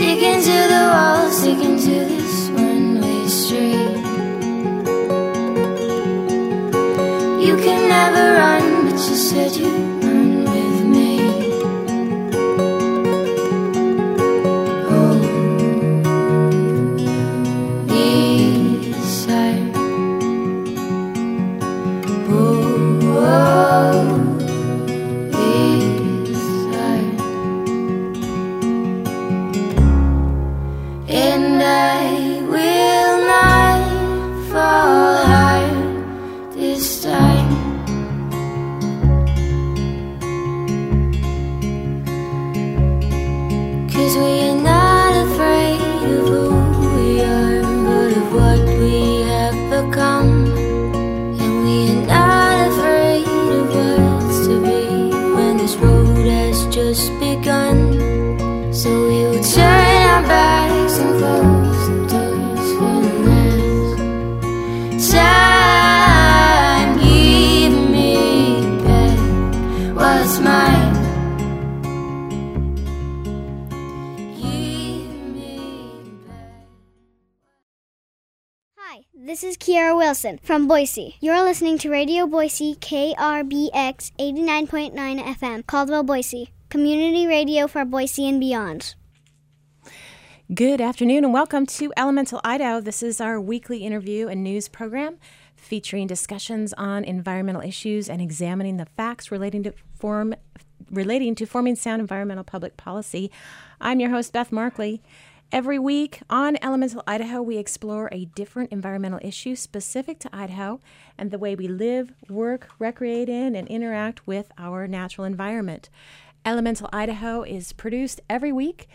Sticking to the wall, sticking to this one way street. You can never run, but you said you Wilson from Boise. You're listening to Radio Boise KRBX 89.9 FM, Caldwell, Boise. Community radio for Boise and beyond. Good afternoon and welcome to Elemental Idaho. This is our weekly interview and news program featuring discussions on environmental issues and examining the facts relating to form relating to forming sound environmental public policy. I'm your host Beth Markley. Every week on Elemental Idaho, we explore a different environmental issue specific to Idaho and the way we live, work, recreate in, and interact with our natural environment. Elemental Idaho is produced every week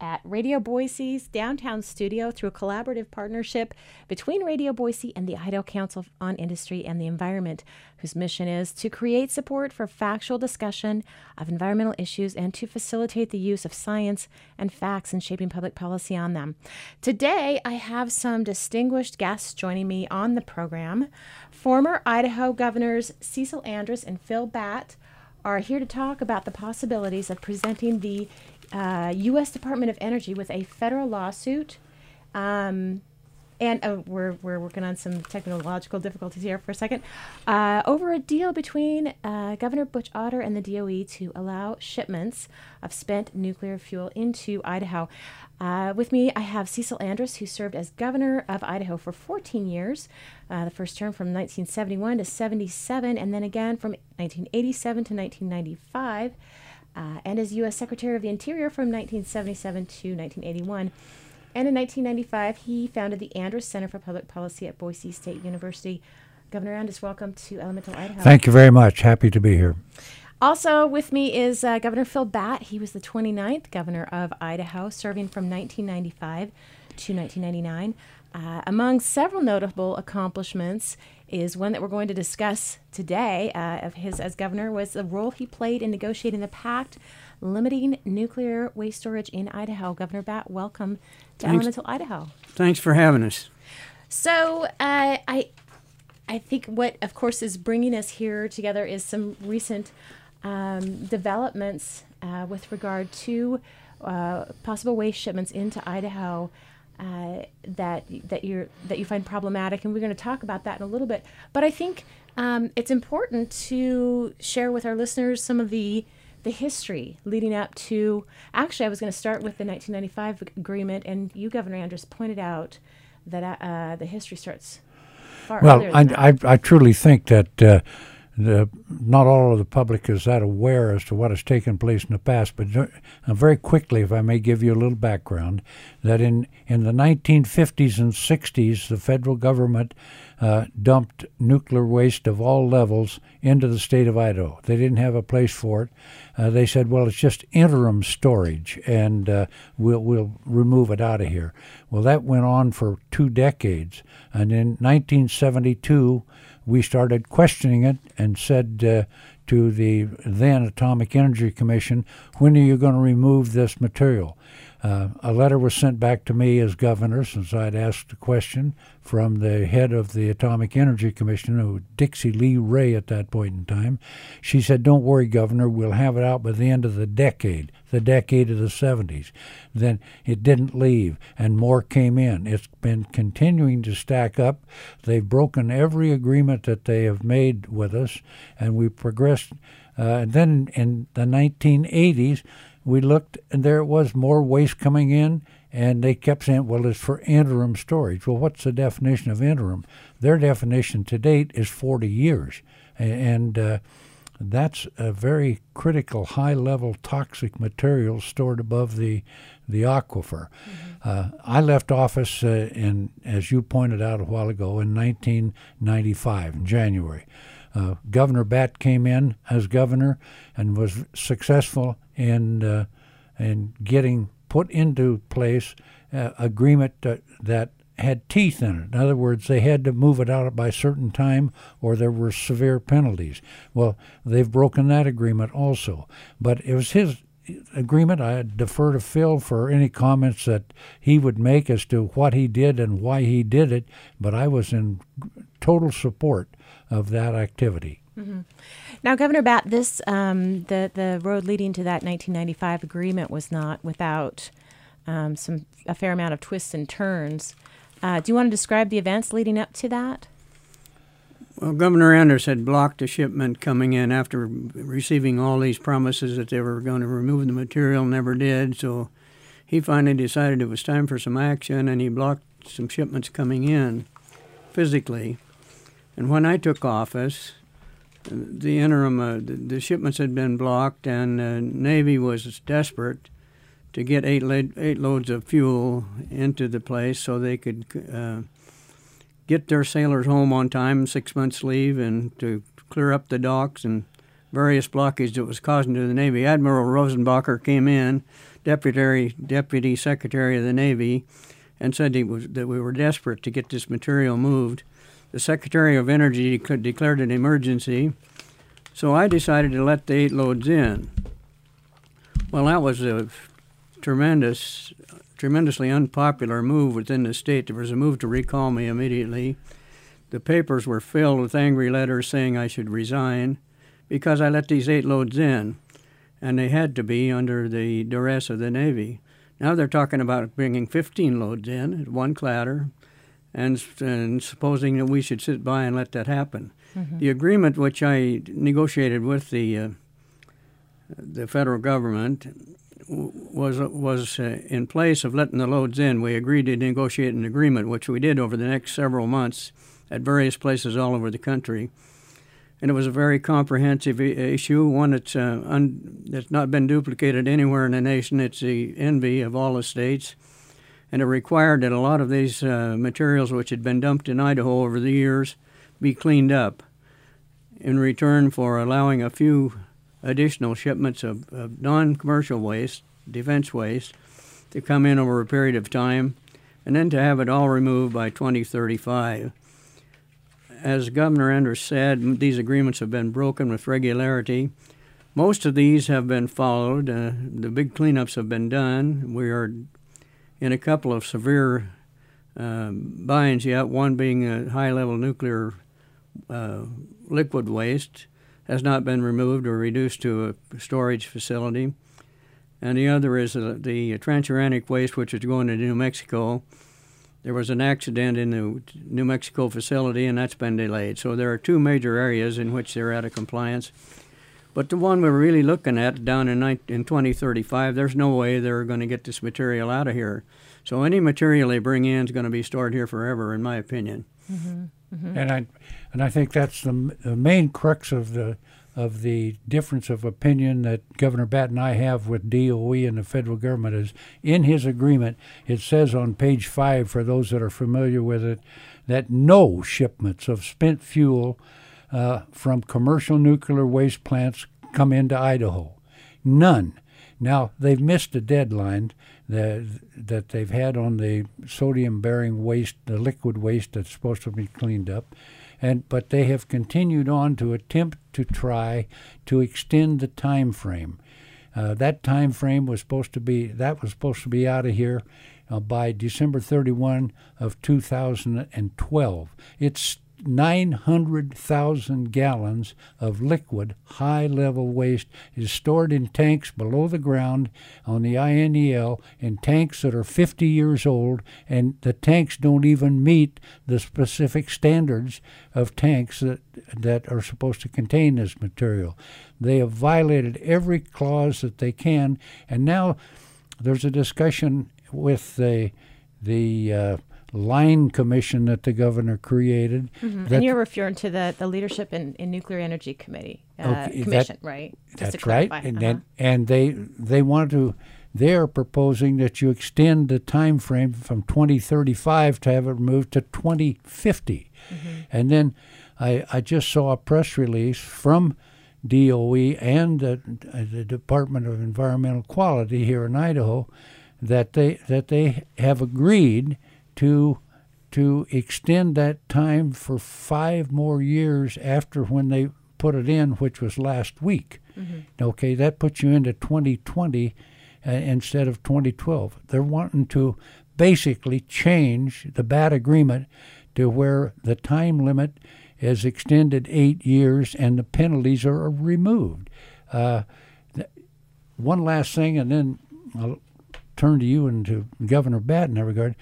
at Radio Boise's downtown studio through a collaborative partnership between Radio Boise and the Idaho Council on Industry and the Environment, whose mission is to create support for factual discussion of environmental issues and to facilitate the use of science and facts in shaping public policy on them. Today, I have some distinguished guests joining me on the program. Former Idaho Governors Cecil Andrus and Phil Batt are here to talk about the possibilities of presenting the uh, U.S. Department of Energy with a federal lawsuit. Um, and uh, we're, we're working on some technological difficulties here for a second uh, over a deal between uh, Governor Butch Otter and the DOE to allow shipments of spent nuclear fuel into Idaho. Uh, with me, I have Cecil Andrus, who served as governor of Idaho for 14 years, uh, the first term from 1971 to 77, and then again from 1987 to 1995 uh, and as U.S. Secretary of the Interior from 1977 to 1981. And in 1995, he founded the Andrus Center for Public Policy at Boise State University. Governor Andrus, welcome to Elemental Idaho. Thank you very much. Happy to be here. Also with me is uh, Governor Phil Batt. He was the 29th governor of Idaho, serving from 1995 to 1999. Uh, among several notable accomplishments is one that we're going to discuss today uh, of his as governor was the role he played in negotiating the pact limiting nuclear waste storage in Idaho. Governor Batt, welcome to Thanks. Elemental Idaho. Thanks for having us. So uh, I, I think what, of course, is bringing us here together is some recent um, developments uh, with regard to uh, possible waste shipments into Idaho uh, that that you that you find problematic, and we're going to talk about that in a little bit. But I think um, it's important to share with our listeners some of the the history leading up to. Actually, I was going to start with the 1995 agreement, and you, Governor Andrus, pointed out that uh, the history starts far well, I, I, I, truly think that uh, the, not all of the public is that aware as to what has taken place in the past, but uh, very quickly, if I may give you a little background, that in, in the 1950s and 60s, the federal government uh, dumped nuclear waste of all levels into the state of Idaho. They didn't have a place for it. Uh, they said, well, it's just interim storage, and uh, we'll, we'll remove it out of here. Well, that went on for two decades. And in 1972, we started questioning it and said uh, to the then Atomic Energy Commission, when are you going to remove this material? Uh, a letter was sent back to me as governor since I'd asked a question from the head of the Atomic Energy Commission, Dixy Lee Ray at that point in time. She said, "Don't worry, Governor. We'll have it out by the end of the decade, the decade of the 70s." Then it didn't leave, and more came in. It's been continuing to stack up. They've broken every agreement that they have made with us, and we progressed. Uh, and then in the 1980s, we looked, and there it was more waste coming in, and they kept saying, well, it's for interim storage. Well, what's the definition of interim? Their definition to date is 40 years. And uh, that's a very critical, high level toxic material stored above the, the aquifer. Mm-hmm. Uh, I left office uh, in, as you pointed out a while ago, in 1995, in January. Uh, governor Batt came in as governor and was successful in uh, in getting put into place uh, agreement that, that had teeth in it. In other words, they had to move it out by a certain time or there were severe penalties. Well, they've broken that agreement also. But it was his agreement. I defer to Phil for any comments that he would make as to what he did and why he did it, but I was in total support of that activity. Mm-hmm. Now, Governor Batt, this um, the the road leading to that 1995 agreement was not without um, some a fair amount of twists and turns. Uh, do you want to describe the events leading up to that? Well, Governor Andrus had blocked a shipment coming in after receiving all these promises that they were going to remove the material, never did. So he finally decided it was time for some action, and he blocked some shipments coming in physically. And when I took office, the interim, uh, the, the, shipments had been blocked, and the Navy was desperate to get eight eight loads of fuel into the place so they could uh, get their sailors home on time, six months leave, and to clear up the docks and various blockage that was causing to the Navy. Admiral Rosenbacher came in, deputy deputy secretary of the Navy, and said was that we were desperate to get this material moved the Secretary of Energy declared an emergency, so I decided to let the eight loads in. Well, that was a tremendous, tremendously unpopular move within the state. There was a move to recall me immediately. The papers were filled with angry letters saying I should resign because I let these eight loads in, and they had to be under the duress of the Navy. Now they're talking about bringing 15 loads in at one clatter, and, and supposing that we should sit by and let that happen. Mm-hmm. The agreement which I negotiated with the uh, the federal government was was uh, in place of letting the loads in. We agreed to negotiate an agreement, which we did over the next several months at various places all over the country. And it was a very comprehensive issue, one that's, uh, un- that's not been duplicated anywhere in the nation. It's the envy of all the states and it required that a lot of these uh, materials which had been dumped in Idaho over the years be cleaned up in return for allowing a few additional shipments of, of non commercial waste, defense waste, to come in over a period of time, and then to have it all removed by 2035. As Governor Andrus said, these agreements have been broken with regularity. Most of these have been followed. Uh, the big cleanups have been done. We are in a couple of severe um, binds yet, one being a high level nuclear uh, liquid waste has not been removed or reduced to a storage facility. And the other is uh, the transuranic waste, which is going to New Mexico. There was an accident in the New Mexico facility, and that's been delayed. So there are two major areas in which they're out of compliance. But the one we're really looking at down in, in 2035, there's no way they're going to get this material out of here. So any material they bring in is going to be stored here forever, in my opinion. Mm-hmm. Mm-hmm. And I, and I think that's the, the main crux of the of the difference of opinion that Governor Batt and I have with DOE and the federal government is in his agreement. It says on page five, for those that are familiar with it, that no shipments of spent fuel uh, from commercial nuclear waste plants come into Idaho. None. Now, they've missed a deadline that, that they've had on the sodium bearing waste, the liquid waste that's supposed to be cleaned up. And, but they have continued on to attempt to try to extend the time frame. Uh, that time frame was supposed to be that was supposed to be out of here uh, by December 31 of 2012. It's 900,000 gallons of liquid high level waste is stored in tanks below the ground on the INEL in tanks that are 50 years old and the tanks don't even meet the specific standards of tanks that that are supposed to contain this material. They have violated every clause that they can and now there's a discussion with the the uh, line commission that the governor created. Mm-hmm. And you're referring to the, the leadership in, in nuclear energy committee uh, Okay, commission, that- right? Just That's right, and Uh-huh. then, and they they want to. They are proposing that you extend the time frame from 2035 to have it moved to 2050, Mm-hmm. and then I I just saw a press release from DOE and the, the Department of Environmental Quality here in Idaho that they that they have agreed to to extend that time for five more years after when they put it in, which was last week. Okay, that puts you into 2020 uh, instead of 2012. They're wanting to basically change the Batt agreement to where the time limit is extended eight years and the penalties are removed. Uh, th- one last thing, and then I'll turn to you and to Governor Batt in that regard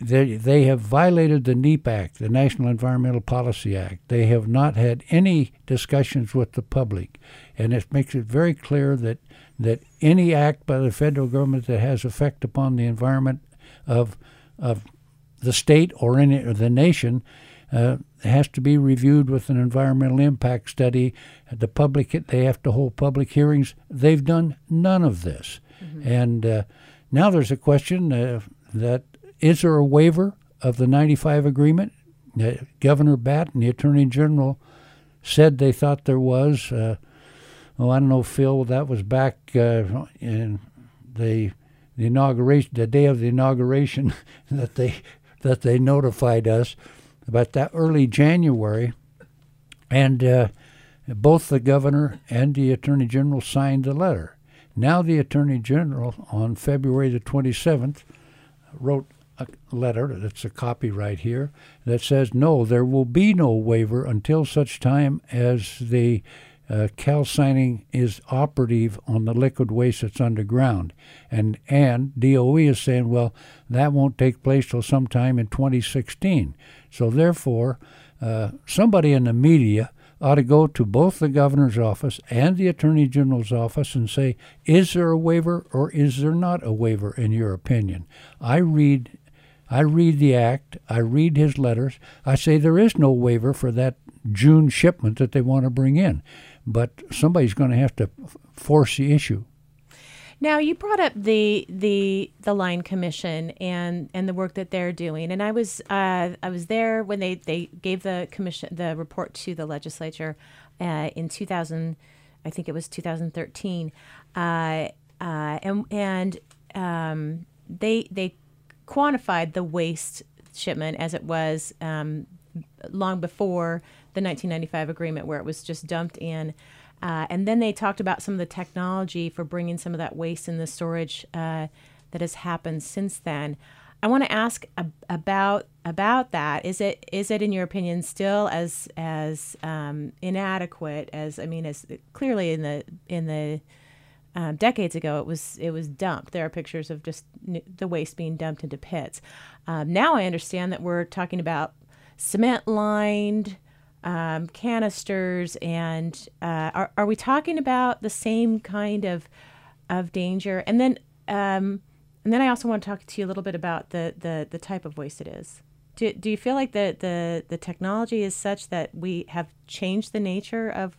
they they have violated the NEP Act, the National Environmental Policy Act. They have not had any discussions with the public, and it makes it very clear that that any act by the federal government that has effect upon the environment of of the state or any or the nation uh, has to be reviewed with an environmental impact study. The public they have to hold public hearings. They've done none of this, and uh, now there's a question uh, that is there a waiver of the 95 agreement? Uh, Governor Batt and the Attorney General said they thought there was. Uh, oh, I don't know, Phil. That was back uh, in the the inauguration, the day of the inauguration, that they that they notified us about that early January, and uh, both the governor and the attorney general signed the letter. Now the attorney general on February the 27th wrote a letter that's a copy right here that says no, there will be no waiver until such time as the uh, calcining is operative on the liquid waste that's underground, and and DOE is saying well that won't take place till sometime in 2016. So therefore, uh, somebody in the media ought to go to both the governor's office and the attorney general's office and say, is there a waiver or is there not a waiver in your opinion? I read I read the act, I read his letters. I say there is no waiver for that June shipment that they want to bring in. But somebody's going to have to force the issue. Now you brought up the the the line commission and and the work that they're doing, and I was uh, I was there when they they gave the commission the report to the legislature uh, in 2000, I think it was 2013, uh, uh, and and um, they they quantified the waste shipment as it was um, long before the 1995 agreement, where it was just dumped in. Uh, and then they talked about some of the technology for bringing some of that waste in the storage uh, that has happened since then. I want to ask ab- about about that. Is it is it in your opinion still as as um, inadequate as I mean as clearly in the in the um, decades ago it was it was dumped. There are pictures of just n- the waste being dumped into pits. Um, now I understand that we're talking about cement lined um, canisters, and uh, are are we talking about the same kind of of danger? And then um, and then I also want to talk to you a little bit about the the, the type of waste it is. Do, do you feel like the, the, the technology is such that we have changed the nature of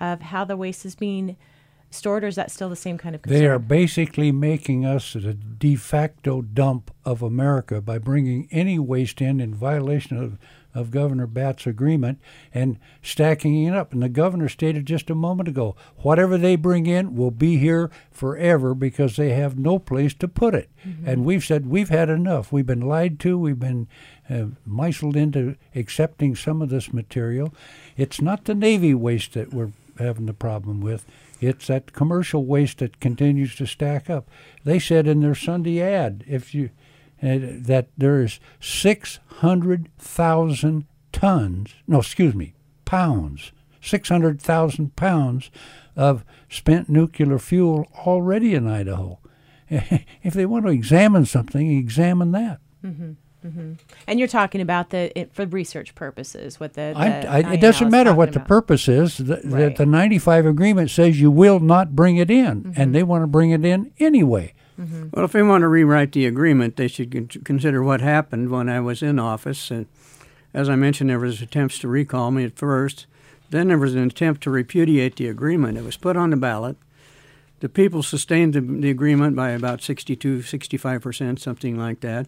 of how the waste is being stored, or is that still the same kind of concern? They are basically making us a de facto dump of America by bringing any waste in in violation of, of Governor Batt's agreement and stacking it up. And the governor stated just a moment ago whatever they bring in will be here forever because they have no place to put it. And we've said we've had enough. We've been lied to. We've been uh, misled into accepting some of this material. It's not the Navy waste that we're having the problem with. It's that commercial waste that continues to stack up. They said in their Sunday ad, if you uh, that there is 600,000 tons, no, excuse me, pounds, 600,000 pounds of spent nuclear fuel already in Idaho. if they want to examine something, examine that. Mm-hmm. Mm-hmm. And you're talking about the it, for research purposes. What the, the I, I, it doesn't matter what about. the purpose is. The, right. the, the 95 agreement says you will not bring it in, mm-hmm. and they want to bring it in anyway. Mm-hmm. Well, if they want to rewrite the agreement, they should con- consider what happened when I was in office. And as I mentioned, there was attempts to recall me at first. Then there was an attempt to repudiate the agreement. It was put on the ballot. The people sustained the, the agreement by about 62, 65 percent, something like that.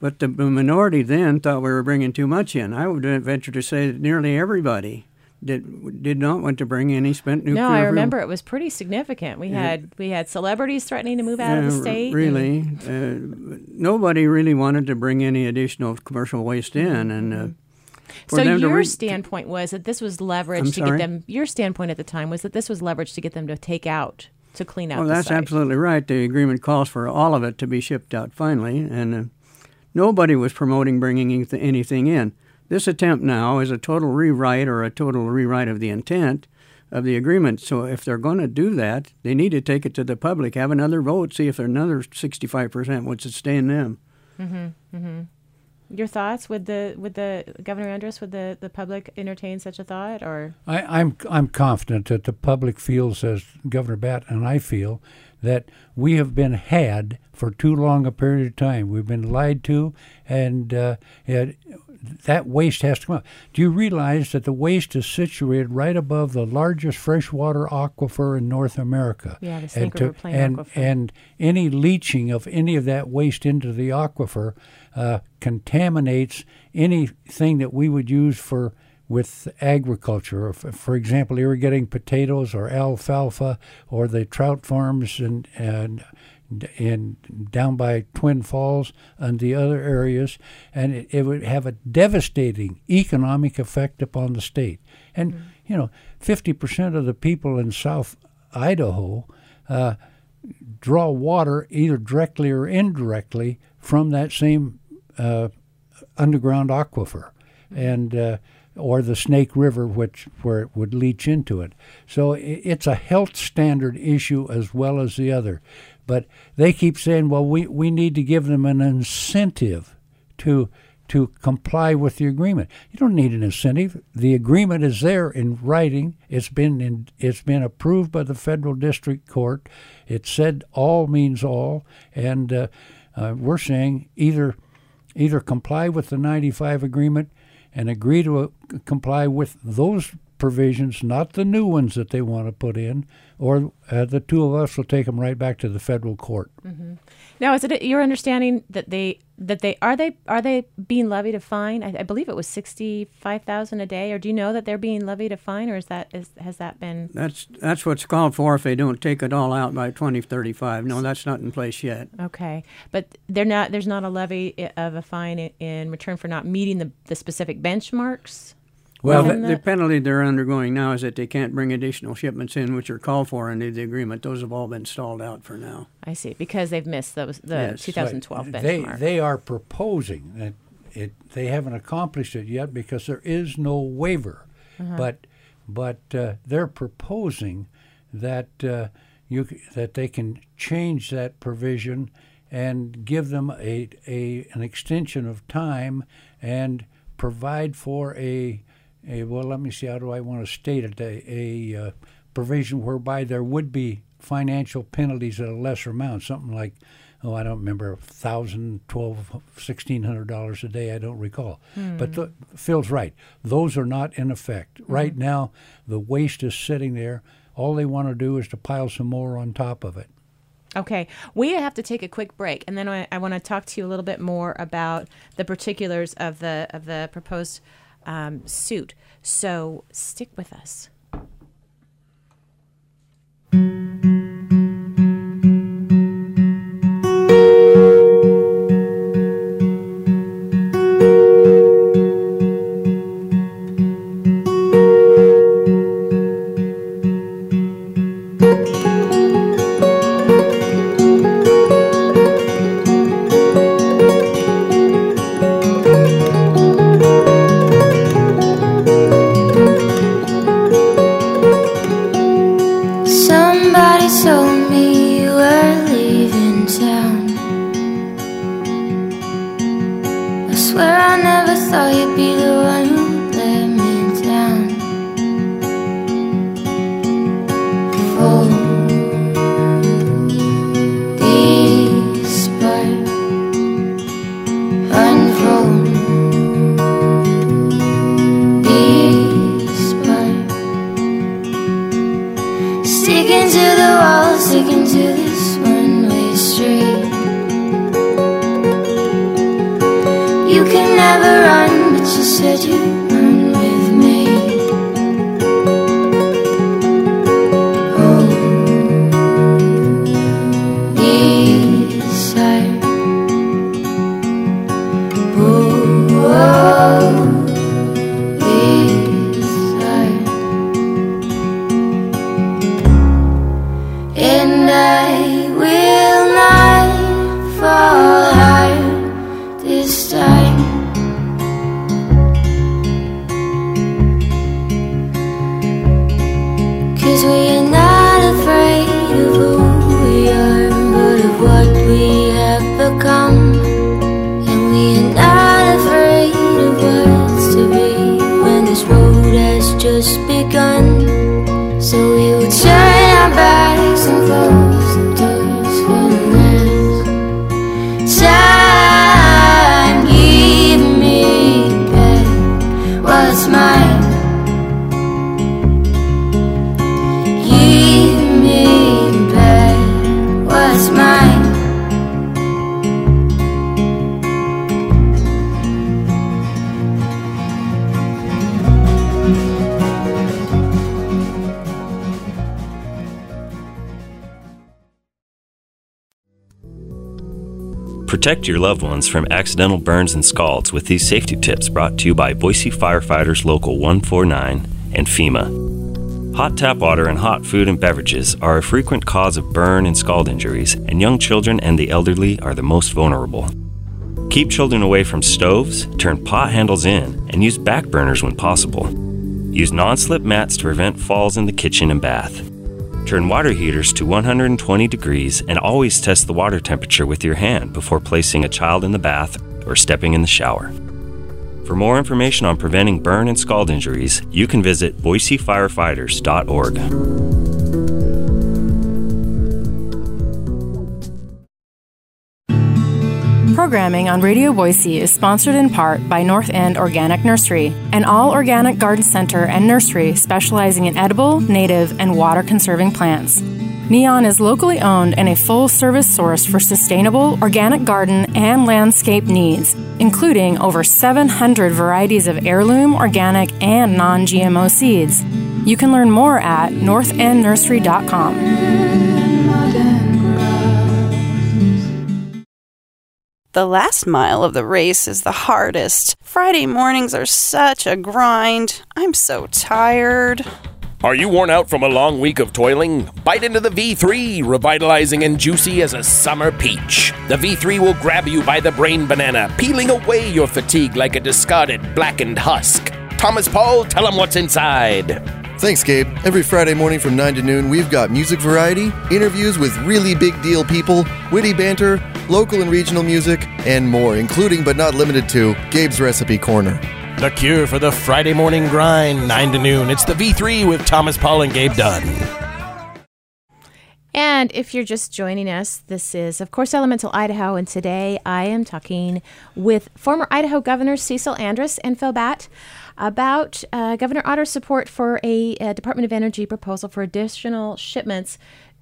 But the minority then thought we were bringing too much in. I would venture to say that nearly everybody did did not want to bring any spent nuclear. No, I remember fuel. it was pretty significant. We yeah. had we had celebrities threatening to move out yeah, of the state. Really, uh, nobody really wanted to bring any additional commercial waste in, and. Uh, so your re- standpoint was that this was leverage I'm to sorry? get them. Your standpoint at the time was that this was leverage to get them to take out to clean out. Well, that's site. absolutely right. The agreement calls for all of it to be shipped out finally, and uh, nobody was promoting bringing anything in. This attempt now is a total rewrite or a total rewrite of the intent of the agreement. So if they're going to do that, they need to take it to the public, have another vote, see if another 65% would sustain them. Mm-hmm, mm-hmm. Your thoughts? Would the would the Governor Andrus would the, the public entertain such a thought, or I, am I'm, I'm confident that the public feels as Governor Batt and I feel that we have been had for too long a period of time. We've been lied to, and uh, it, that waste has to come out. Do you realize that the waste is situated right above the largest freshwater aquifer in North America? Yeah, the Snake River Plain and, aquifer. And any leaching of any of that waste into the aquifer uh, contaminates anything that we would use for with agriculture. For example, irrigating potatoes or alfalfa or the trout farms and, and in down by Twin Falls and the other areas, and it, it would have a devastating economic effect upon the state. And mm-hmm. you know, fifty percent of the people in South Idaho uh, draw water either directly or indirectly from that same uh, underground aquifer, mm-hmm. and uh, or the Snake River, which where it would leach into it. So it's a health standard issue as well as the other. But they keep saying, well, we, we need to give them an incentive to to comply with the agreement. You don't need an incentive. The agreement is there in writing. It's been in, it's been approved by the federal district court. It said all means all, and uh, uh, we're saying either either comply with the 95 agreement and agree to uh, comply with those provisions, not the new ones that they want to put in, or uh, the two of us will take them right back to the federal court. Mm-hmm. Now, is it your understanding that they that they are they are they being levied a fine? I, I believe it was sixty five thousand a day, or do you know that they're being levied a fine, or is that is has that been? That's that's what's called for if they don't take it all out by twenty thirty five. No, that's not in place yet. Okay, but they're not. There's not a levy of a fine in return for not meeting the the specific benchmarks. Well, the, the, penalty they're undergoing now is that they can't bring additional shipments in, which are called for under the agreement. Those have all been stalled out for now. I see, because they've missed those the yes. 2012 right. benchmark. They they are proposing that it. They haven't accomplished it yet because there is no waiver, uh-huh. but but uh, they're proposing that uh, you that they can change that provision and give them a, a an extension of time and provide for a a, well, let me see, how do I want to state it? A, a uh, provision whereby there would be financial penalties at a lesser amount, something like, oh, I don't remember, thousand, twelve, sixteen hundred dollars a day. I don't recall. Hmm. But Phil's right; those are not in effect hmm. right now. The waste is sitting there. All they want to do is to pile some more on top of it. Okay, we have to take a quick break, and then I, I want to talk to you a little bit more about the particulars of the of the proposed um, suit. So stick with us. Protect your loved ones from accidental burns and scalds with these safety tips brought to you by Boise Firefighters Local 149 and FEMA. Hot tap water and hot food and beverages are a frequent cause of burn and scald injuries, and young children and the elderly are the most vulnerable. Keep children away from stoves, turn pot handles in, and use back burners when possible. Use non slip mats to prevent falls in the kitchen and bath. Turn water heaters to 120 degrees and always test the water temperature with your hand before placing a child in the bath or stepping in the shower. For more information on preventing burn and scald injuries, you can visit boisefirefighters.org. Programming on Radio Boise is sponsored in part by North End Organic Nursery, an all organic garden center and nursery specializing in edible, native, and water conserving plants. Neon is locally owned and a full service source for sustainable organic garden and landscape needs, including over 700 varieties of heirloom, organic, and non GMO seeds. You can learn more at northendnursery.com. The last mile of the race is the hardest. Friday mornings are such a grind. I'm so tired. Are you worn out from a long week of toiling? Bite into the V3, revitalizing and juicy as a summer peach. The V3 will grab you by the brain banana, peeling away your fatigue like a discarded, blackened husk. Thomas Paul, tell him what's inside. Thanks, Gabe. Every Friday morning from 9 to noon, we've got music variety, interviews with really big deal people, witty banter, local and regional music, and more, including but not limited to Gabe's Recipe Corner. The cure for the Friday morning grind, 9 to noon. It's the V3 with Thomas Paul and Gabe Dunn. And if you're just joining us, this is, of course, Elemental Idaho. And today I am talking with former Idaho Governor Cecil Andrus and Phil Batt about uh, Governor Otter's support for a, a Department of Energy proposal for additional shipments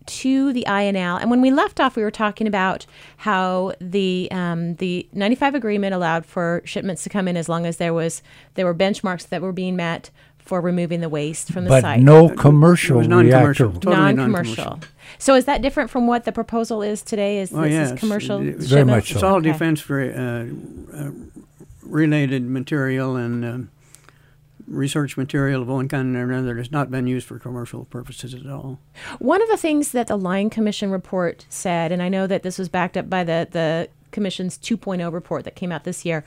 to the INL. And when we left off, we were talking about how the um, the 95 agreement allowed for shipments to come in as long as there was there were benchmarks that were being met for removing the waste from the but site. no commercial was non-commercial. reactor. Totally non-commercial. non-commercial. So is that different from what the proposal is today? Is Oh, this yeah, is it's- commercial? it's- Very shipments? much It's all Okay. defense re- uh, uh, related material and um research material of one kind or another has not been used for commercial purposes at all. One of the things that the Line Commission report said, and I know that this was backed up by the, the Commission's 2.0 report that came out this year,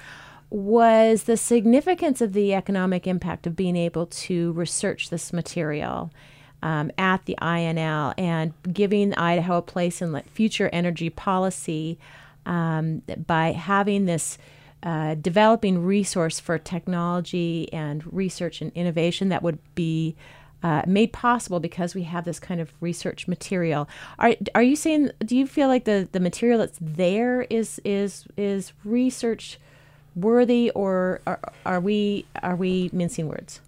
was the significance of the economic impact of being able to research this material um, at the INL and giving Idaho a place in future energy policy um, by having this uh, developing resource for technology and research and innovation that would be uh, made possible because we have this kind of research material. Are are you saying? Do you feel like the, the material that's there is is is research worthy, or are, are we are we mincing words?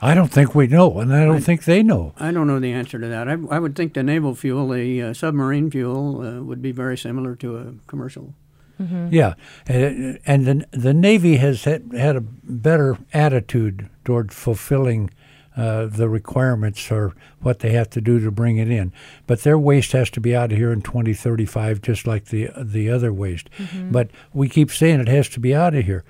I don't think we know, and I don't I- think they know. I don't know the answer to that. I, I would think the naval fuel, the uh, submarine fuel, uh, would be very similar to a commercial. Yeah, and, and the the Navy has had, had a better attitude toward fulfilling uh, the requirements or what they have to do to bring it in. But their waste has to be out of here in 2035, just like the the other waste. But we keep saying it has to be out of here.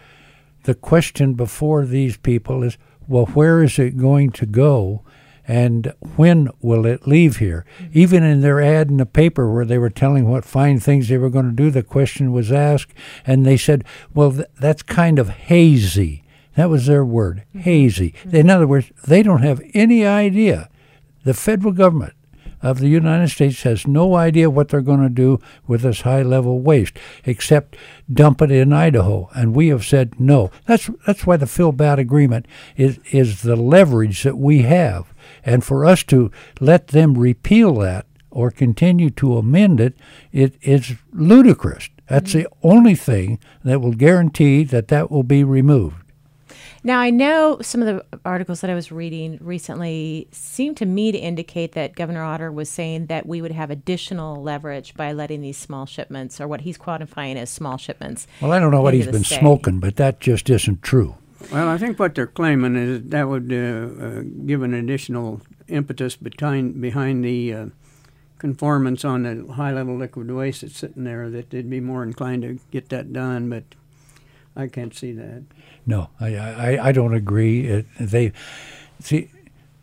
The question before these people is, well, where is it going to go? And when will it leave here? Mm-hmm. Even in their ad in the paper where they were telling what fine things they were going to do, the question was asked, and they said, well, th- that's kind of hazy. That was their word, mm-hmm. hazy. Mm-hmm. In other words, they don't have any idea. The federal government of the United States has no idea what they're going to do with this high level waste except dump it in Idaho. And we have said no. That's that's why the Phil Batt agreement is is the leverage that we have. And for us to let them repeal that or continue to amend it, it is ludicrous. That's mm-hmm. the only thing that will guarantee that that will be removed. Now, I know some of the articles that I was reading recently seem to me to indicate that Governor Otter was saying that we would have additional leverage by letting these small shipments, or what he's quantifying as small shipments. Well, I don't know what he's been state. smoking, but that just isn't true. Well, I think what they're claiming is that would uh, uh, give an additional impetus behind behind the uh, conformance on the high level liquid waste that's sitting there. That they'd be more inclined to get that done, but I can't see that. No, I, I, I don't agree. It, they see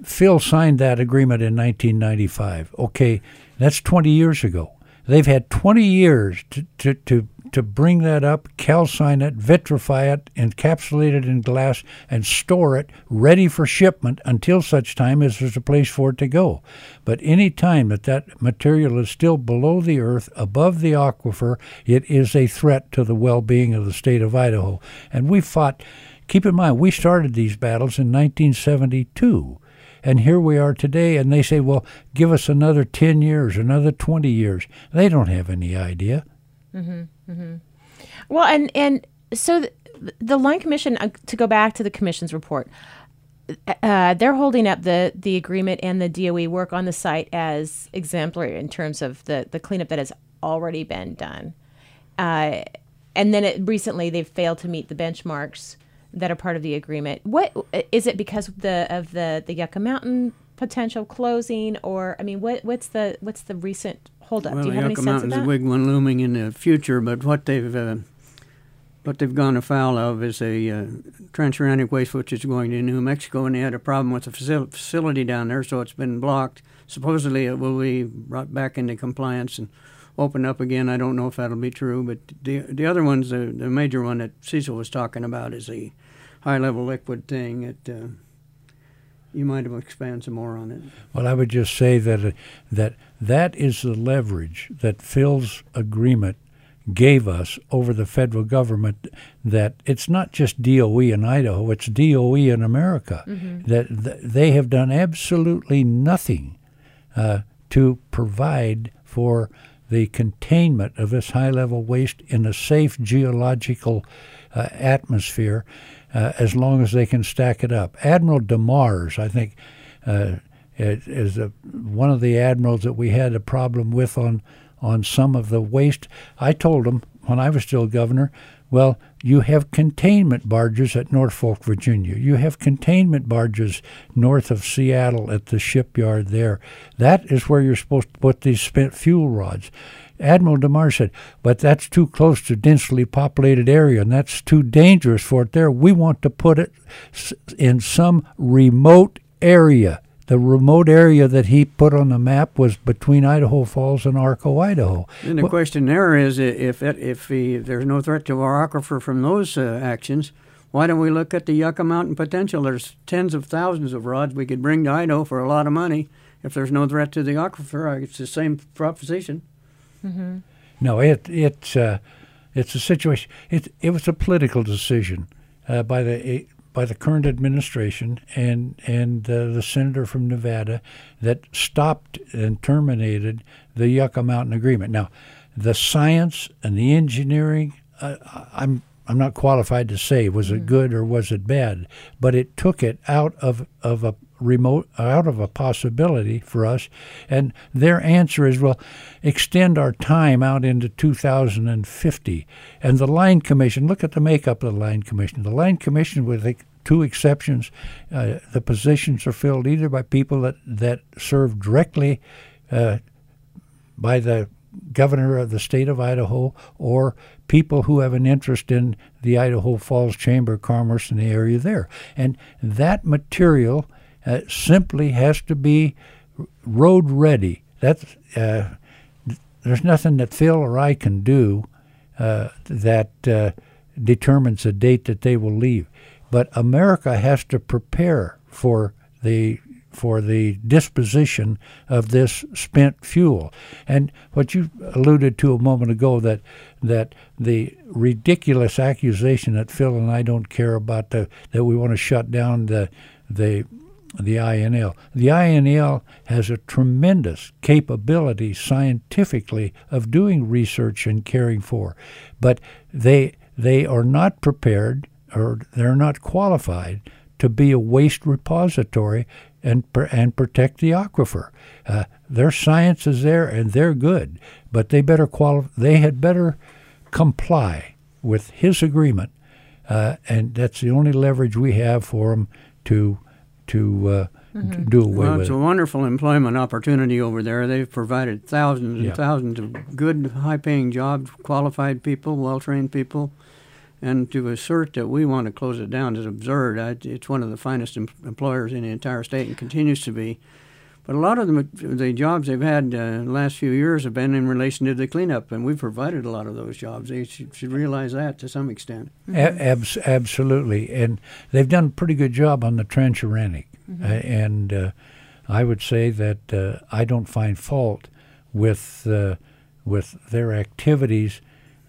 Phil signed that agreement in 1995. Okay, that's 20 years ago. They've had 20 years to, to, to, to bring that up, calcine it, vitrify it, encapsulate it in glass, and store it ready for shipment until such time as there's a place for it to go. But any time that that material is still below the earth, above the aquifer, it is a threat to the well-being of the state of Idaho. And we fought. Keep in mind, we started these battles in 1972. And here we are today, and they say, well, give us another 10 years, another 20 years. They don't have any idea. Well, and and so the, the Line Commission, uh, to go back to the commission's report, uh, they're holding up the the agreement and the DOE work on the site as exemplary in terms of the the cleanup that has already been done. Uh, and then it, recently they've failed to meet the benchmarks that are part of the agreement. What is it because of the of the the Yucca Mountain potential closing, or I mean, what what's the what's the recent holdup? Well, Do you have any Yucca sense of Mountain's a big one looming in the future, but what they've uh, what they've gone afoul of is a uh, transuranic waste which is going to New Mexico, and they had a problem with the facil- facility down there, so it's been blocked. Supposedly, it will be brought back into compliance and opened up again. I don't know if that'll be true, but the the other ones, the, the major one that Cecil was talking about, is the high level liquid thing. That uh, you might have expanded some more on it. Well, I would just say that uh, that that is the leverage that Phil's agreement gave us over the federal government. That it's not just DOE in Idaho; it's DOE in America. That th- they have done absolutely nothing uh, to provide for the containment of this high-level waste in a safe geological uh, atmosphere uh, as long as they can stack it up. Admiral DeMars, I think, uh, is a, one of the admirals that we had a problem with on on some of the waste. I told him when I was still governor, well, you have containment barges at Norfolk, Virginia. You have containment barges north of Seattle at the shipyard there. That is where you're supposed to put these spent fuel rods. Admiral DeMar said, but that's too close to densely populated area and that's too dangerous for it there. We want to put it in some remote area. The remote area that he put on the map was between Idaho Falls and Arco, Idaho. Then the Well- question there is, if it, if the, there's no threat to our aquifer from those uh, actions, why don't we look at the Yucca Mountain potential? There's tens of thousands of rods we could bring to Idaho for a lot of money. If there's no threat to the aquifer, it's the same proposition. No, it it's uh, it's a situation. It it was a political decision uh, by the by the current administration and and uh, the senator from Nevada that stopped and terminated the Yucca Mountain Agreement. Now, the science and the engineering, uh, I'm I'm not qualified to say was it good or was it bad, but it took it out of of a remote out of a possibility for us. And their answer is well extend our time out into 2050 and the line commission look at the makeup of the line commission. The line commission with two exceptions uh, the positions are filled either by people that that serve directly uh, by the governor of the state of Idaho or people who have an interest in the Idaho Falls Chamber of Commerce and the area there. And that material uh, simply has to be road ready. That's uh, there's nothing that Phil or I can do uh, that uh, determines a date that they will leave. But America has to prepare for the for the disposition of this spent fuel. And what you alluded to a moment ago that that the ridiculous accusation that Phil and I don't care about the, that we want to shut down the the the INL. The INL has a tremendous capability scientifically of doing research and caring for, but they they are not prepared or they're not qualified to be a waste repository and and protect the aquifer. Uh, their science is there and they're good, but they better qualify. They had better comply with his agreement, uh, and that's the only leverage we have for them to to, uh, mm-hmm. to do away well, with it's it. a wonderful employment opportunity over there. They've provided thousands and Yeah. thousands of good, high-paying jobs, qualified people, well-trained people. And to assert that we want to close it down is absurd. I, it's one of the finest em- employers in the entire state and continues to be. But a lot of the, the jobs they've had uh, in the last few years have been in relation to the cleanup, and we've provided a lot of those jobs. They should, should realize that to some extent. A- abs- absolutely, and they've done a pretty good job on the transuranic. Uh, and uh, I would say that uh, I don't find fault with uh, with their activities,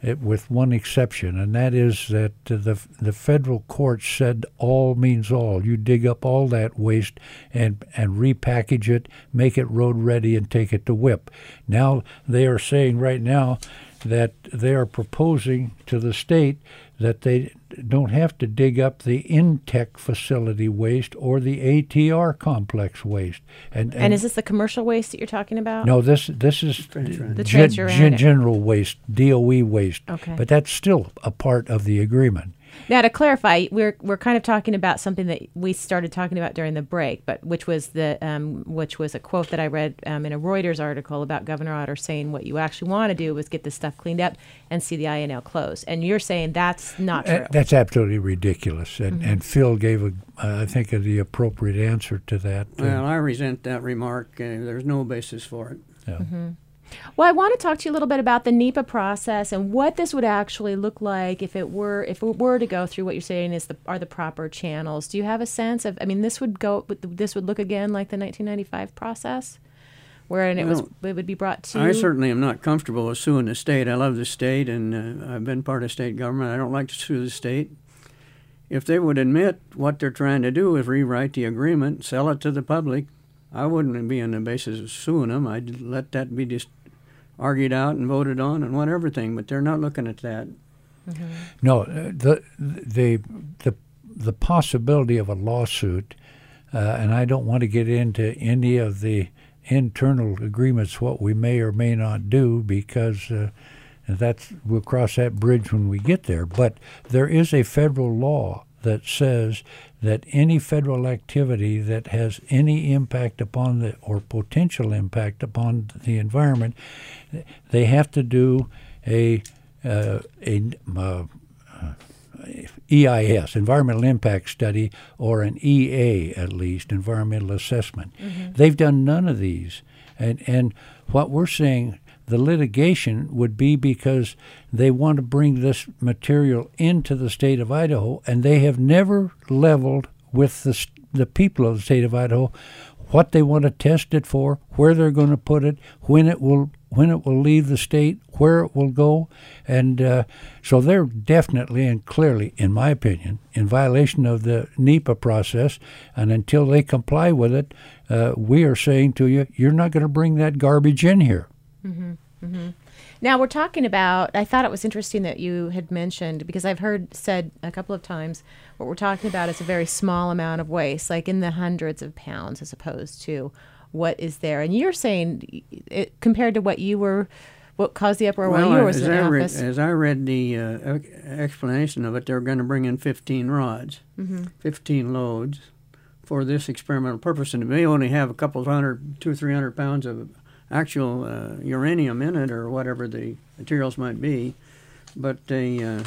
uh, with one exception, and that is that uh, the the federal court said all means all. You dig up all that waste and and repackage it, make it road ready, and take it to WIPP. Now they are saying right now that they are proposing to the state that they don't have to dig up the INTEC facility waste or the ATR complex waste. And, And is this the commercial waste that you're talking about? no, this this is Transuranic. The gen- transuranic. gen- general waste, DOE waste. Okay. But that's still a part of the agreement. Now, to clarify, we're we're kind of talking about something that we started talking about during the break, but which was the um, which was a quote that I read um, in a Reuters article about Governor Otter saying what you actually want to do is get this stuff cleaned up and see the INL close, and you're saying that's not true. Uh, that's absolutely ridiculous. And, Mm-hmm. and Phil gave, a, uh, I think, the appropriate answer to that. Uh, Well, I resent that remark. Uh, there's no basis for it. yeah. Well, I want to talk to you a little bit about the NEPA process and what this would actually look like if it were if it were to go through what you're saying is the are the proper channels. Do you have a sense of? I mean, this would go. This would look again like the 1995 process, wherein it was it would be brought to. I certainly am not comfortable with suing the state. I love the state, and uh, I've been part of state government. I don't like to sue the state. If they would admit what they're trying to do is rewrite the agreement, sell it to the public, I wouldn't be on the basis of suing them. I'd let that be just argued out and voted on and what everything. But they're not looking at that. No, uh, the the the the possibility of a lawsuit, uh, and I don't want to get into any of the internal agreements what we may or may not do because uh, that's we'll cross that bridge when we get there. But there is a federal law that says that any federal activity that has any impact upon the or potential impact upon the environment, they have to do a uh, a uh, EIS, Environmental Impact Study, or an EA at least, Environmental Assessment. They've done none of these. And, and what we're seeing, the litigation would be because they want to bring this material into the state of Idaho, and they have never leveled with the, the people of the state of Idaho what they want to test it for, where they're going to put it, when it will when it will leave the state, where it will go, and uh, so they're definitely and clearly, in my opinion, in violation of the NEPA process. And until they comply with it, uh, we are saying to you, you're not going to bring that garbage in here. Mm-hmm. Mm-hmm. Now we're talking about. I thought it was interesting that you had mentioned because I've heard said a couple of times what we're talking about is a very small amount of waste, like in the hundreds of pounds, as opposed to what is there. And you're saying it, compared to what you were, what caused the uproar well, while you were as in I office. Read, as I read the uh, explanation of it, they're going to bring in 15 rods, mm-hmm. 15 loads for this experimental purpose, and it may only have a couple of hundred, two or three hundred pounds of actual uh, uranium in it or whatever the materials might be, but they. Uh,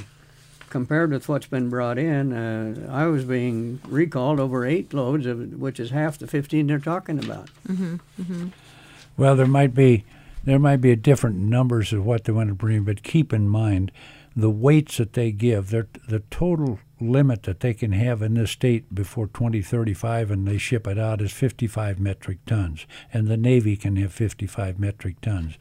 compared with what's been brought in, uh, I was being recalled over eight loads, of which is half the 15 they're talking about. Mm-hmm. Mm-hmm. Well, there might be there might be different numbers of what they want to bring, but keep in mind the weights that they give. They're, the total limit that they can have in this state before 2035 and they ship it out is 55 metric tons. And the Navy can have 55 metric tons.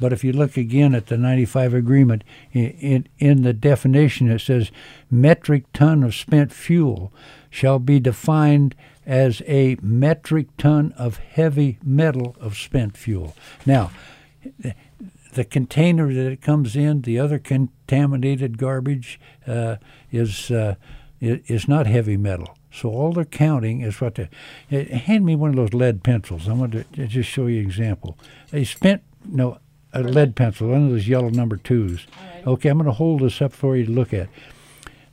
But if you look again at the 95 agreement, in, in, in the definition it says metric ton of spent fuel shall be defined as a metric ton of heavy metal of spent fuel. Now, the container that it comes in, the other contaminated garbage, uh, is uh, is not heavy metal. So all they're counting is what the. Uh, hand me one of those lead pencils. I want to just show you an example. They spent no a lead pencil, one of those yellow number twos. Okay, I'm going to hold this up for you to look at.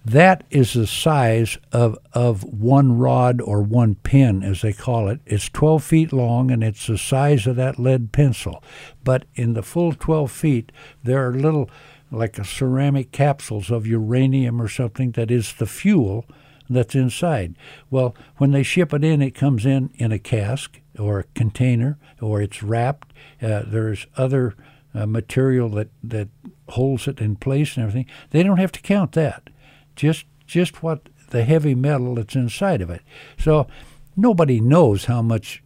That is the size of, of one rod or one pin, as they call it. It's 12 feet long and it's the size of that lead pencil. But in the full 12 feet, there are little, like ceramic capsules of uranium or something that is the fuel that's inside. Well, when they ship it in, it comes in in a cask or a container or it's wrapped. Uh, there's other uh, material that, that holds it in place and everything. They don't have to count that just just what the heavy metal that's inside of it. So nobody knows how much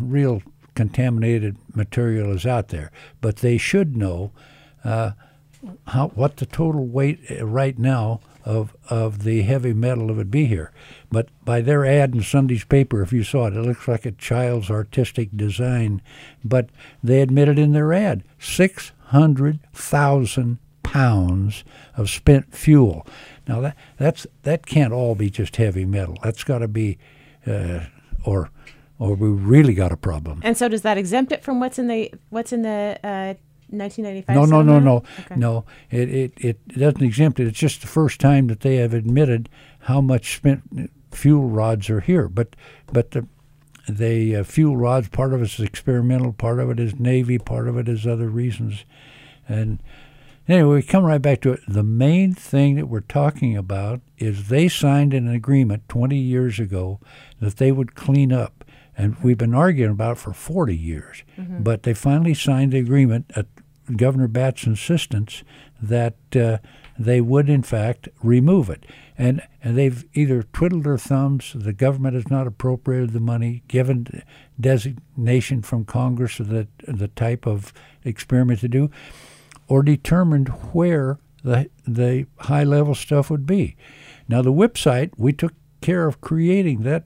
real contaminated material is out there, but they should know uh, how what the total weight uh, right now of of the heavy metal would be here. But by their ad in Sunday's paper, if you saw it, it looks like a child's artistic design. But they admitted in their ad six hundred thousand pounds of spent fuel. Now that that's that can't all be just heavy metal. That's got to be, uh, or or we really got a problem. And so does that exempt it from what's in the what's in the uh, 1995? No, no, no, no, okay. no. It, it it doesn't exempt it. It's just the first time that they have admitted how much spent fuel rods are here. But but the the uh, fuel rods part of it is experimental, part of it is Navy, part of it is other reasons, and Anyway, we come right back to it. The main thing that we're talking about is they signed an agreement 20 years ago that they would clean up. And we've been arguing about it for 40 years. Mm-hmm. But they finally signed the agreement at Governor Batt's insistence that uh, they would, in fact, remove it. And, and they've either twiddled their thumbs, the government has not appropriated the money, given designation from Congress of the, the type of experiment to do or determined where the, the high level stuff would be. Now, the WIPP site, we took care of creating that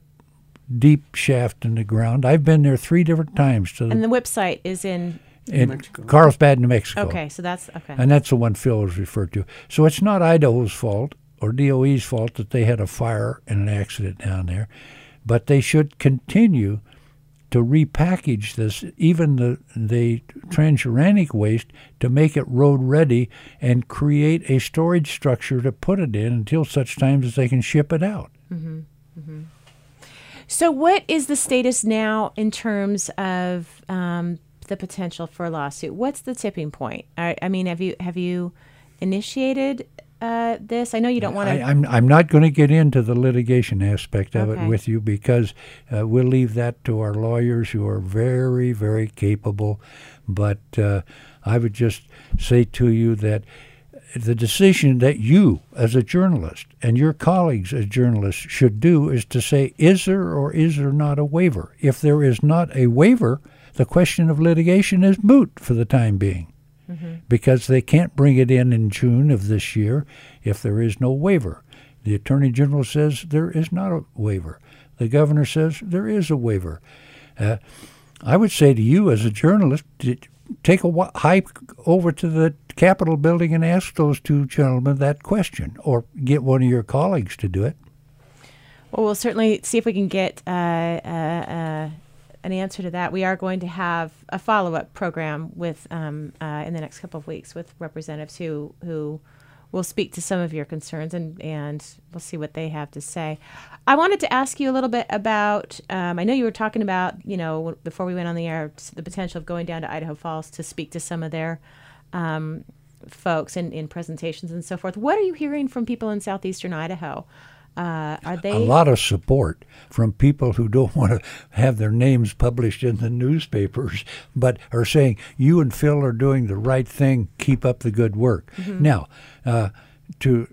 deep shaft in the ground. I've been there three different times. To the, and the WIPP site is in in Mexico. Carlsbad, New Mexico. Okay, so that's okay. And that's the one Phil was referred to. So it's not Idaho's fault or DOE's fault that they had a fire and an accident down there, but they should continue to repackage this, even the the transuranic waste, to make it road ready and create a storage structure to put it in until such times as they can ship it out. Mm-hmm. Mm-hmm. So, what is the status now in terms of um, the potential for a lawsuit? What's the tipping point? I, I mean, have you have you initiated uh, this? I know you don't want to. I'm I'm not going to get into the litigation aspect of okay. it with you because uh, we'll leave that to our lawyers who are very very capable. But uh, I would just say to you that the decision that you, as a journalist, and your colleagues as journalists should do is to say, is there or is there not a waiver? If there is not a waiver, the question of litigation is moot for the time being Mm-hmm. because they can't bring it in in June of this year if there is no waiver. The Attorney General says there is not a waiver. The Governor says there is a waiver. Uh, I would say to you, as a journalist, take a wa- hike over to the Capitol building and ask those two gentlemen that question, or get one of your colleagues to do it. Well, we'll certainly see if we can get uh, uh, uh, an answer to that. We are going to have a follow-up program with um, uh, in the next couple of weeks with representatives who who will speak to some of your concerns and and we'll see what they have to say. I wanted to ask you a little bit about. Um, I know you were talking about you know before we went on the air the potential of going down to Idaho Falls to speak to some of their. Um, folks in, in presentations and so forth. What are you hearing from people in southeastern Idaho? Uh, are they a lot of support from people who don't want to have their names published in the newspapers, but are saying you and Phil are doing the right thing. Keep up the good work. Now, uh, to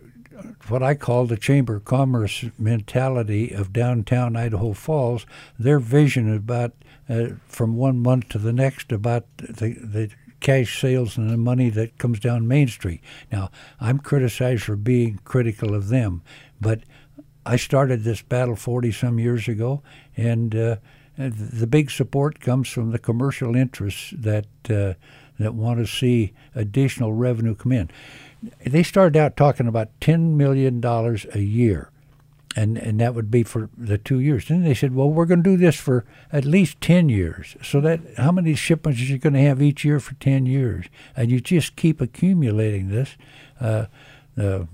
what I call the Chamber of Commerce mentality of downtown Idaho Falls, their vision about uh, from one month to the next about the the cash sales and the money that comes down Main Street. Now, I'm criticized for being critical of them, but I started this battle 40 some years ago, and uh, the big support comes from the commercial interests that uh, that want to see additional revenue come in. They started out talking about 10 million dollars a year, and and that would be for the two years. Then they said, well, we're going to do this for at least 10 years. So that how many shipments are you going to have each year for 10 years? And you just keep accumulating this. Uh, uh,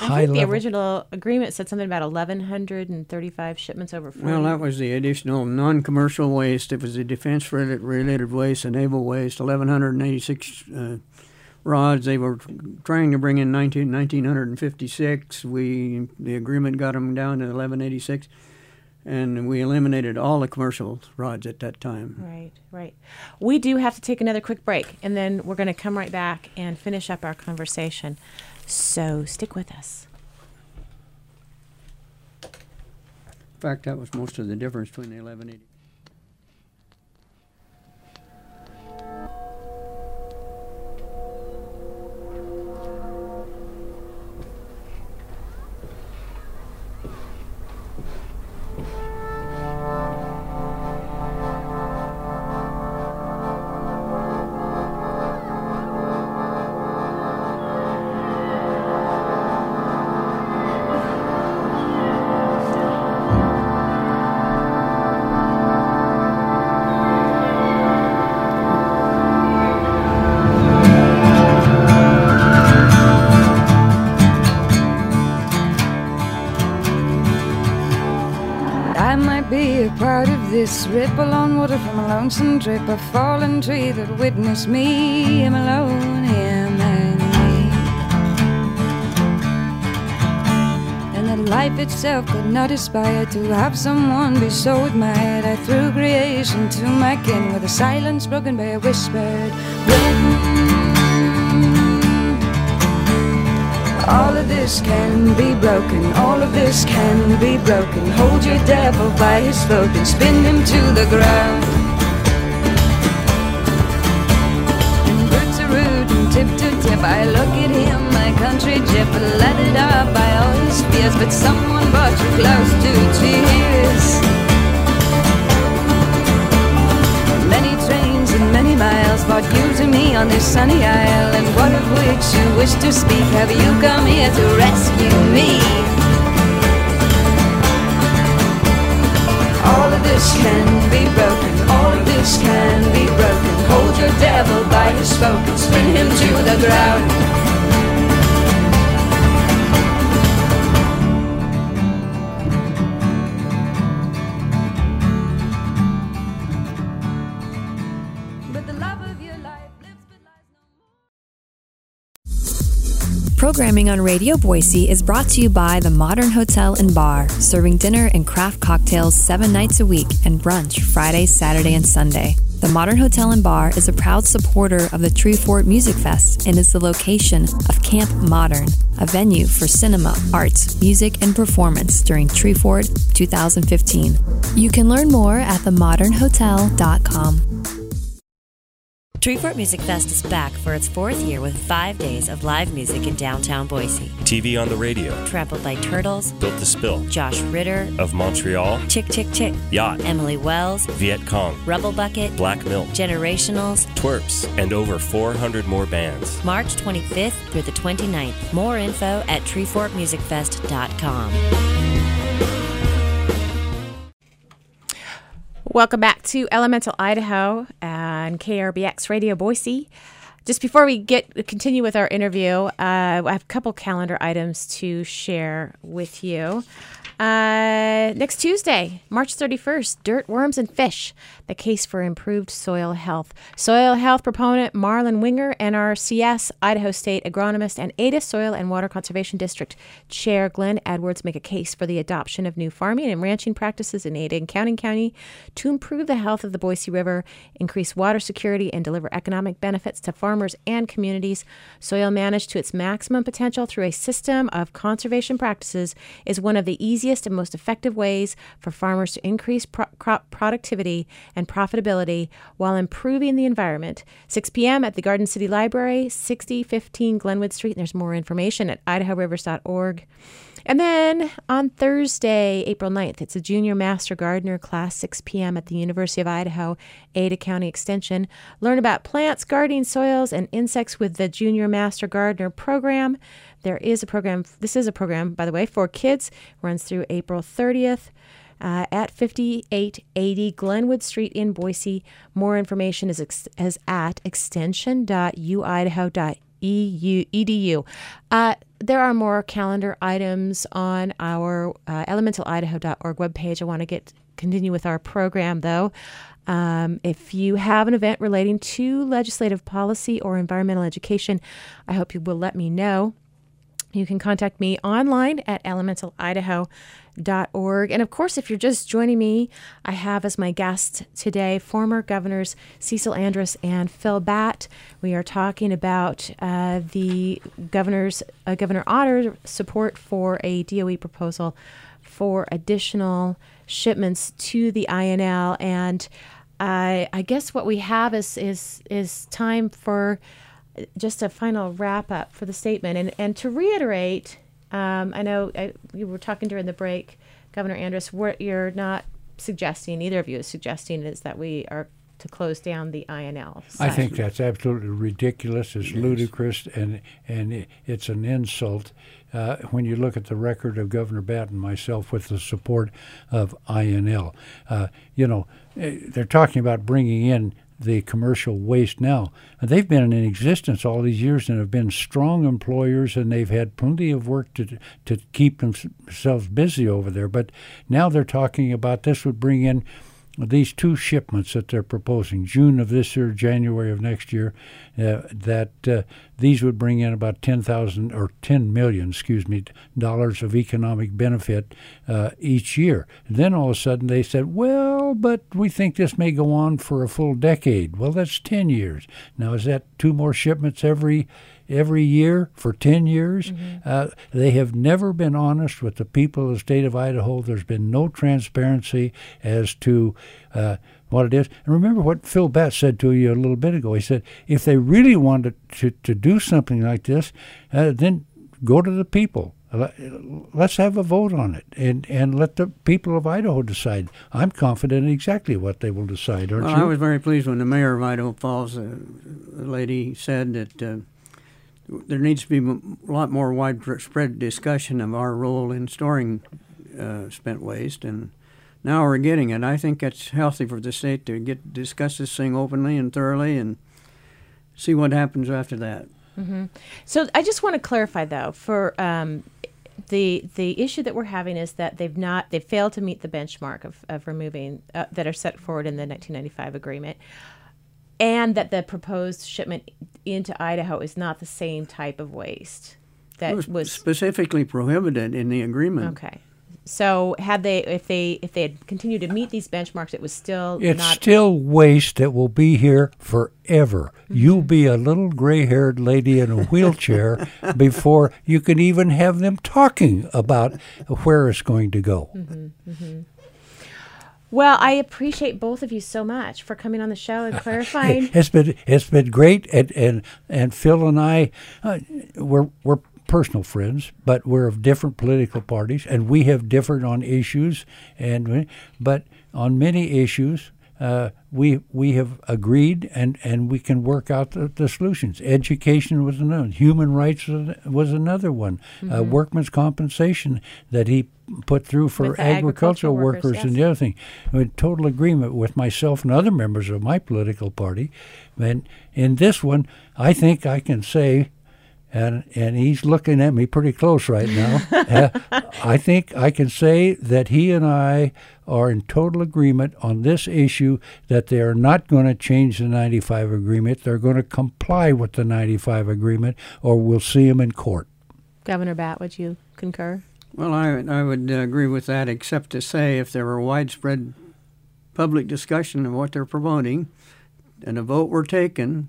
I high think the level. original agreement said something about 1,135 shipments over 40. Well, that was the additional non-commercial waste. It was the defense-related waste, the naval waste, 1,186 uh, rods. They were trying to bring in 19, 1,956. We the agreement got them down to 1186, and we eliminated all the commercial rods at that time. Right, right. We do have to take another quick break, and then we're going to come right back and finish up our conversation. So stick with us. In fact, that was most of the difference between the 1180. Part of this ripple on water from a lonesome trip, a fallen tree that witnessed me. I'm alone, him and me. And that life itself could not aspire to have someone be so admired. I threw creation to my kin with a silence broken by a whispered wind. All of this can be broken, all of this can be broken. Hold your devil by his throat and spin him to the ground. And root to root and tip to tip, I look at him, my country gyp, lathered up by all his fears. But someone brought you close to tears. Miles brought you to me on this sunny isle. And what of which you wish to speak? Have you come here to rescue me? All of this can be broken, all of this can be broken. Hold your devil by his spoke and spin him to the ground. Programming on Radio Boise is brought to you by the Modern Hotel and Bar, serving dinner and craft cocktails seven nights a week and brunch Friday, Saturday, and Sunday. The Modern Hotel and Bar is a proud supporter of the Treefort Music Fest and is the location of Camp Modern, a venue for cinema, arts, music, and performance during Treefort 2015. You can learn more at themodernhotel.com. Treefort Music Fest is back for its fourth year with five days of live music in downtown Boise. TV on the radio. Trampled by Turtles, Built to Spill. Josh Ritter, Of Montreal. Chick Chick Chick, Yacht. Emily Wells, Viet Cong. Rubble Bucket, Black Milk. Generationals, Twerps. And over 400 more bands. March 25th through the 29th. More info at treefortmusicfest.com. Welcome back to Elemental Idaho and KRBX Radio Boise. Just before we get continue with our interview, uh, I have a couple calendar items to share with you. Uh, next Tuesday, March 31st, Dirt, Worms, and Fish, the case for improved soil health. Soil health proponent Marlon Winger, NRCS, Idaho State agronomist, and Ada Soil and Water Conservation District Chair Glenn Edwards make a case for the adoption of new farming and ranching practices in Ada and Canyon County to improve the health of the Boise River, increase water security, and deliver economic benefits to farmers and communities. Soil managed to its maximum potential through a system of conservation practices is one of the easiest and most effective ways for farmers to increase pro- crop productivity and profitability while improving the environment. 6 p.m. at the Garden City Library, 6015 Glenwood Street. And there's more information at idahorivers.org. And then on Thursday, April 9th, it's a junior master gardener class, 6 p.m. at the University of Idaho, Ada County Extension. Learn about plants, gardening, soils, and insects with the junior master gardener program. There is a program, this is a program, by the way, for kids, runs through April 30th. Uh, at 5880 Glenwood Street in Boise. More information is, ex- is at extension.uidaho.edu. Uh, there are more calendar items on our uh, elementalidaho.org webpage. I want to get continue with our program though. Um, if you have an event relating to legislative policy or environmental education, I hope you will let me know. You can contact me online at elementalidaho.org. And of course, if you're just joining me, I have as my guest today former governors Cecil Andrus and Phil Batt. We are talking about uh, the governor's uh, Governor Otter support for a DOE proposal for additional shipments to the INL. And I, I guess what we have is is is time for just a final wrap up for the statement and and to reiterate. Um, I know I, we were talking during the break, Governor Andrus. What you're not suggesting, neither of you is suggesting, is that we are to close down the INL. I think that's absolutely ridiculous. It's ludicrous, and and it, it's an insult uh, when you look at the record of Governor Batt and myself with the support of INL. Uh, you know, eh, they're talking about bringing in the commercial waste now. And they've been in existence all these years and have been strong employers, and they've had plenty of work to to keep themselves busy over there. But now they're talking about this would bring in these two shipments that they're proposing, June of this year, January of next year, uh, that uh, these would bring in about 10,000 or 10 million, excuse me, dollars of economic benefit uh, each year. And then all of a sudden they said, well, but we think this may go on for a full decade. Well, that's 10 years. Now, is that two more shipments every every year for 10 years. Uh, they have never been honest with the people of the state of Idaho. There's been no transparency as to uh, what it is. And remember what Phil Batt said to you a little bit ago. He said, if they really wanted to, to do something like this, uh, then go to the people. Let- Let's have a vote on it and, and let the people of Idaho decide. I'm confident in exactly what they will decide, aren't Well, you? I was very pleased when the mayor of Idaho Falls, uh, the lady, said that uh, there needs to be a lot more widespread discussion of our role in storing uh, spent waste, and now we're getting it. I think it's healthy for the state to get discuss this thing openly and thoroughly, and see what happens after that. hmm So I just want to clarify though for um, the the issue that we're having is that they've not they've failed to meet the benchmark of, of removing uh, that are set forward in the 1995 agreement, and that the proposed shipment into Idaho is not the same type of waste that it was, was specifically prohibited in the agreement. okay. So had they, if they, if they had continued to meet these benchmarks, it was still It's not. still waste that will be here forever. Mm-hmm. You'll be a little gray haired lady in a wheelchair before you can even have them talking about where it's going to go. Mm-hmm, mm-hmm. Well, I appreciate both of you so much for coming on the show and clarifying. It's been it's been great, and and, and Phil and I, uh, we're we're personal friends, but we're of different political parties, and we have differed on issues, and but on many issues. Uh, we we have agreed and, and we can work out the, the solutions. Education was another. One. Human rights was, another one. Uh, Mhm. workman's compensation that he put through for agricultural agricultural workers, workers and the other thing. I'm in total agreement with myself and other members of my political party. And in this one, I think I can say, and and he's looking at me pretty close right now. uh, I think I can say that he and I are in total agreement on this issue that they are not going to change the 95 agreement. They're going to comply with the 95 agreement, or we'll see them in court. Governor Batt, would you concur? Well, I, I would uh, agree with that, except to say if there were widespread public discussion of what they're promoting and a vote were taken,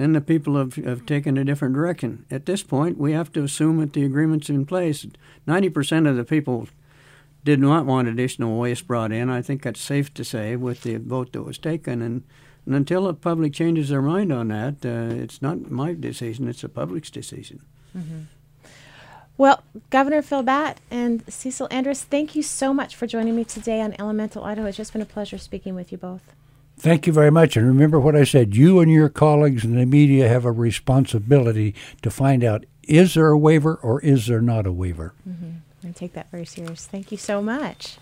then the people have, have taken a different direction. At this point, we have to assume that the agreement's in place. 90% of the people did not want additional waste brought in. I think that's safe to say with the vote that was taken. And, and until the public changes their mind on that, uh, it's not my decision, it's the public's decision. Well, Governor Phil Batt and Cecil Andrus, thank you so much for joining me today on Elemental Idaho. It's just been a pleasure speaking with you both. Thank you very much. And remember what I said you and your colleagues in the media have a responsibility to find out is there a waiver or is there not a waiver? Mm-hmm. I take that very serious. Thank you so much.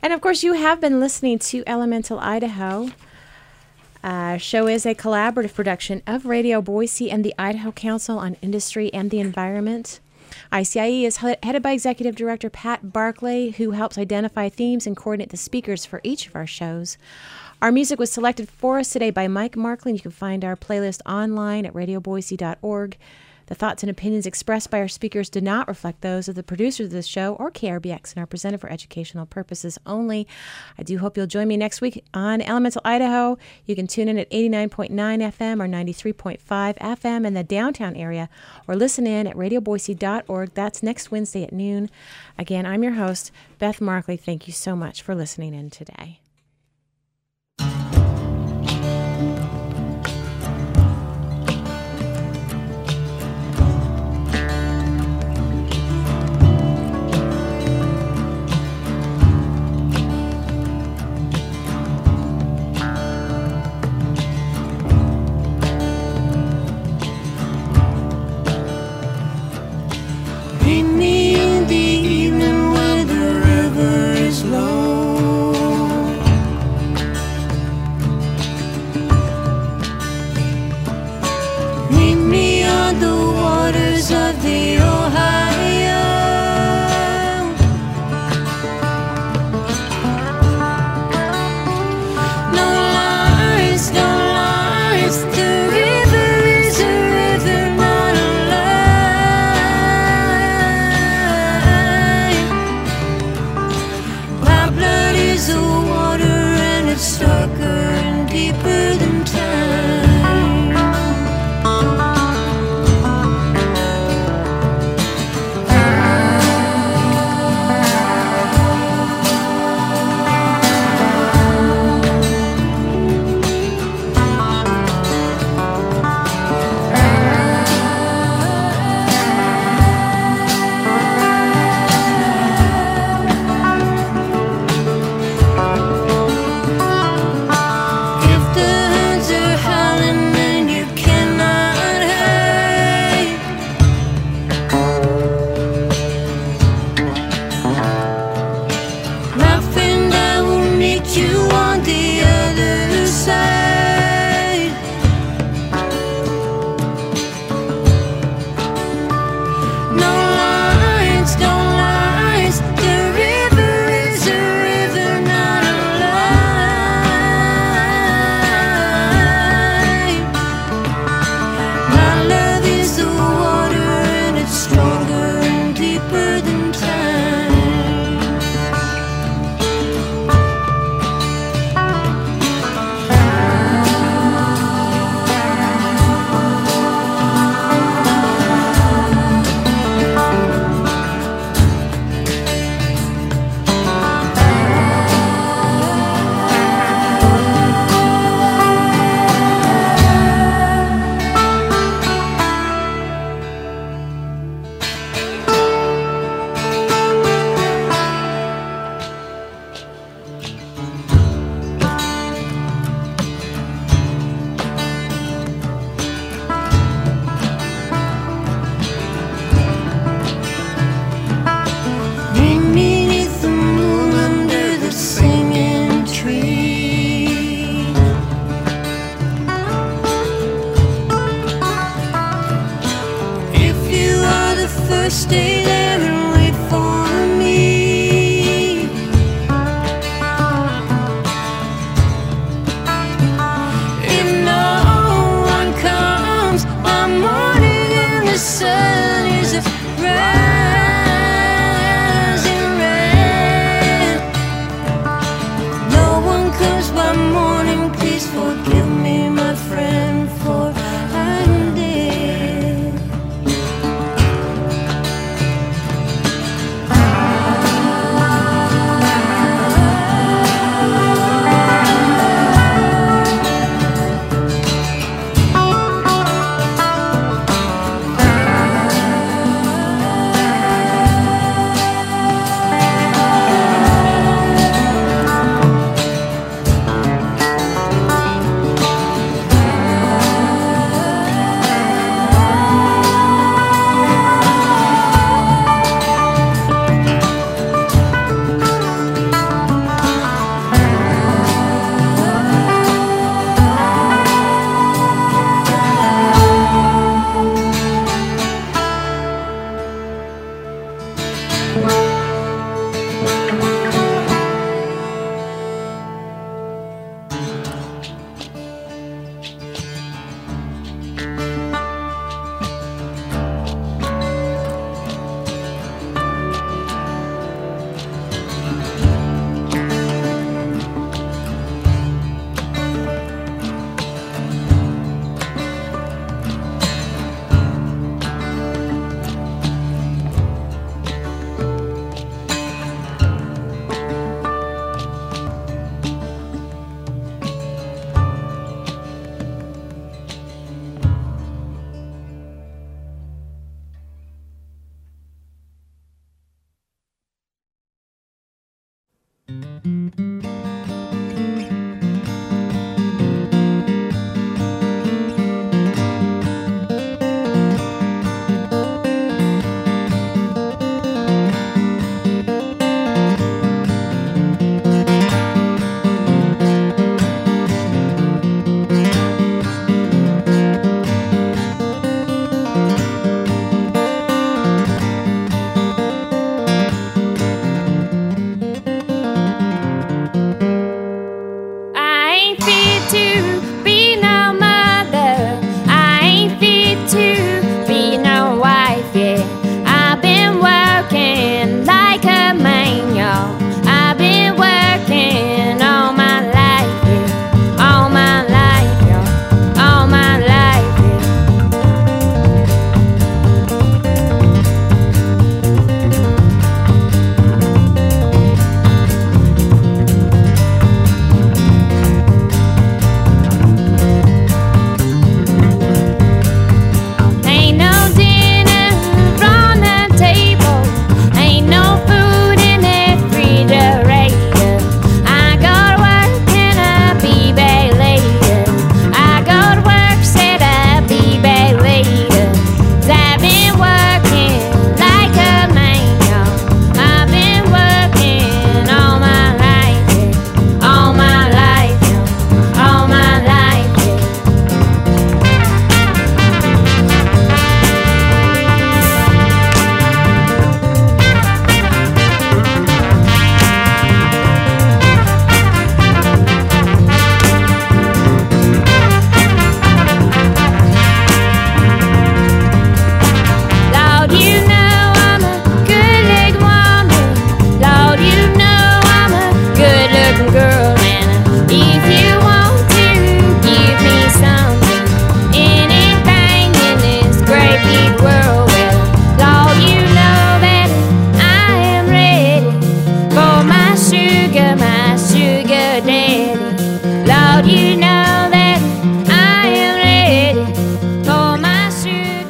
And of course, you have been listening to Elemental Idaho. Uh, show is a collaborative production of Radio Boise and the Idaho Council on Industry and the Environment. ICIE is he- headed by Executive Director Pat Barclay, who helps identify themes and coordinate the speakers for each of our shows. Our music was selected for us today by Mike Markland. You can find our playlist online at radioboise.org. The thoughts and opinions expressed by our speakers do not reflect those of the producers of this show or KRBX and are presented for educational purposes only. I do hope you'll join me next week on Elemental Idaho. You can tune in at 89.9 FM or 93.5 FM in the downtown area or listen in at radioboise.org. That's next Wednesday at noon. Again, I'm your host, Beth Markley. Thank you so much for listening in today.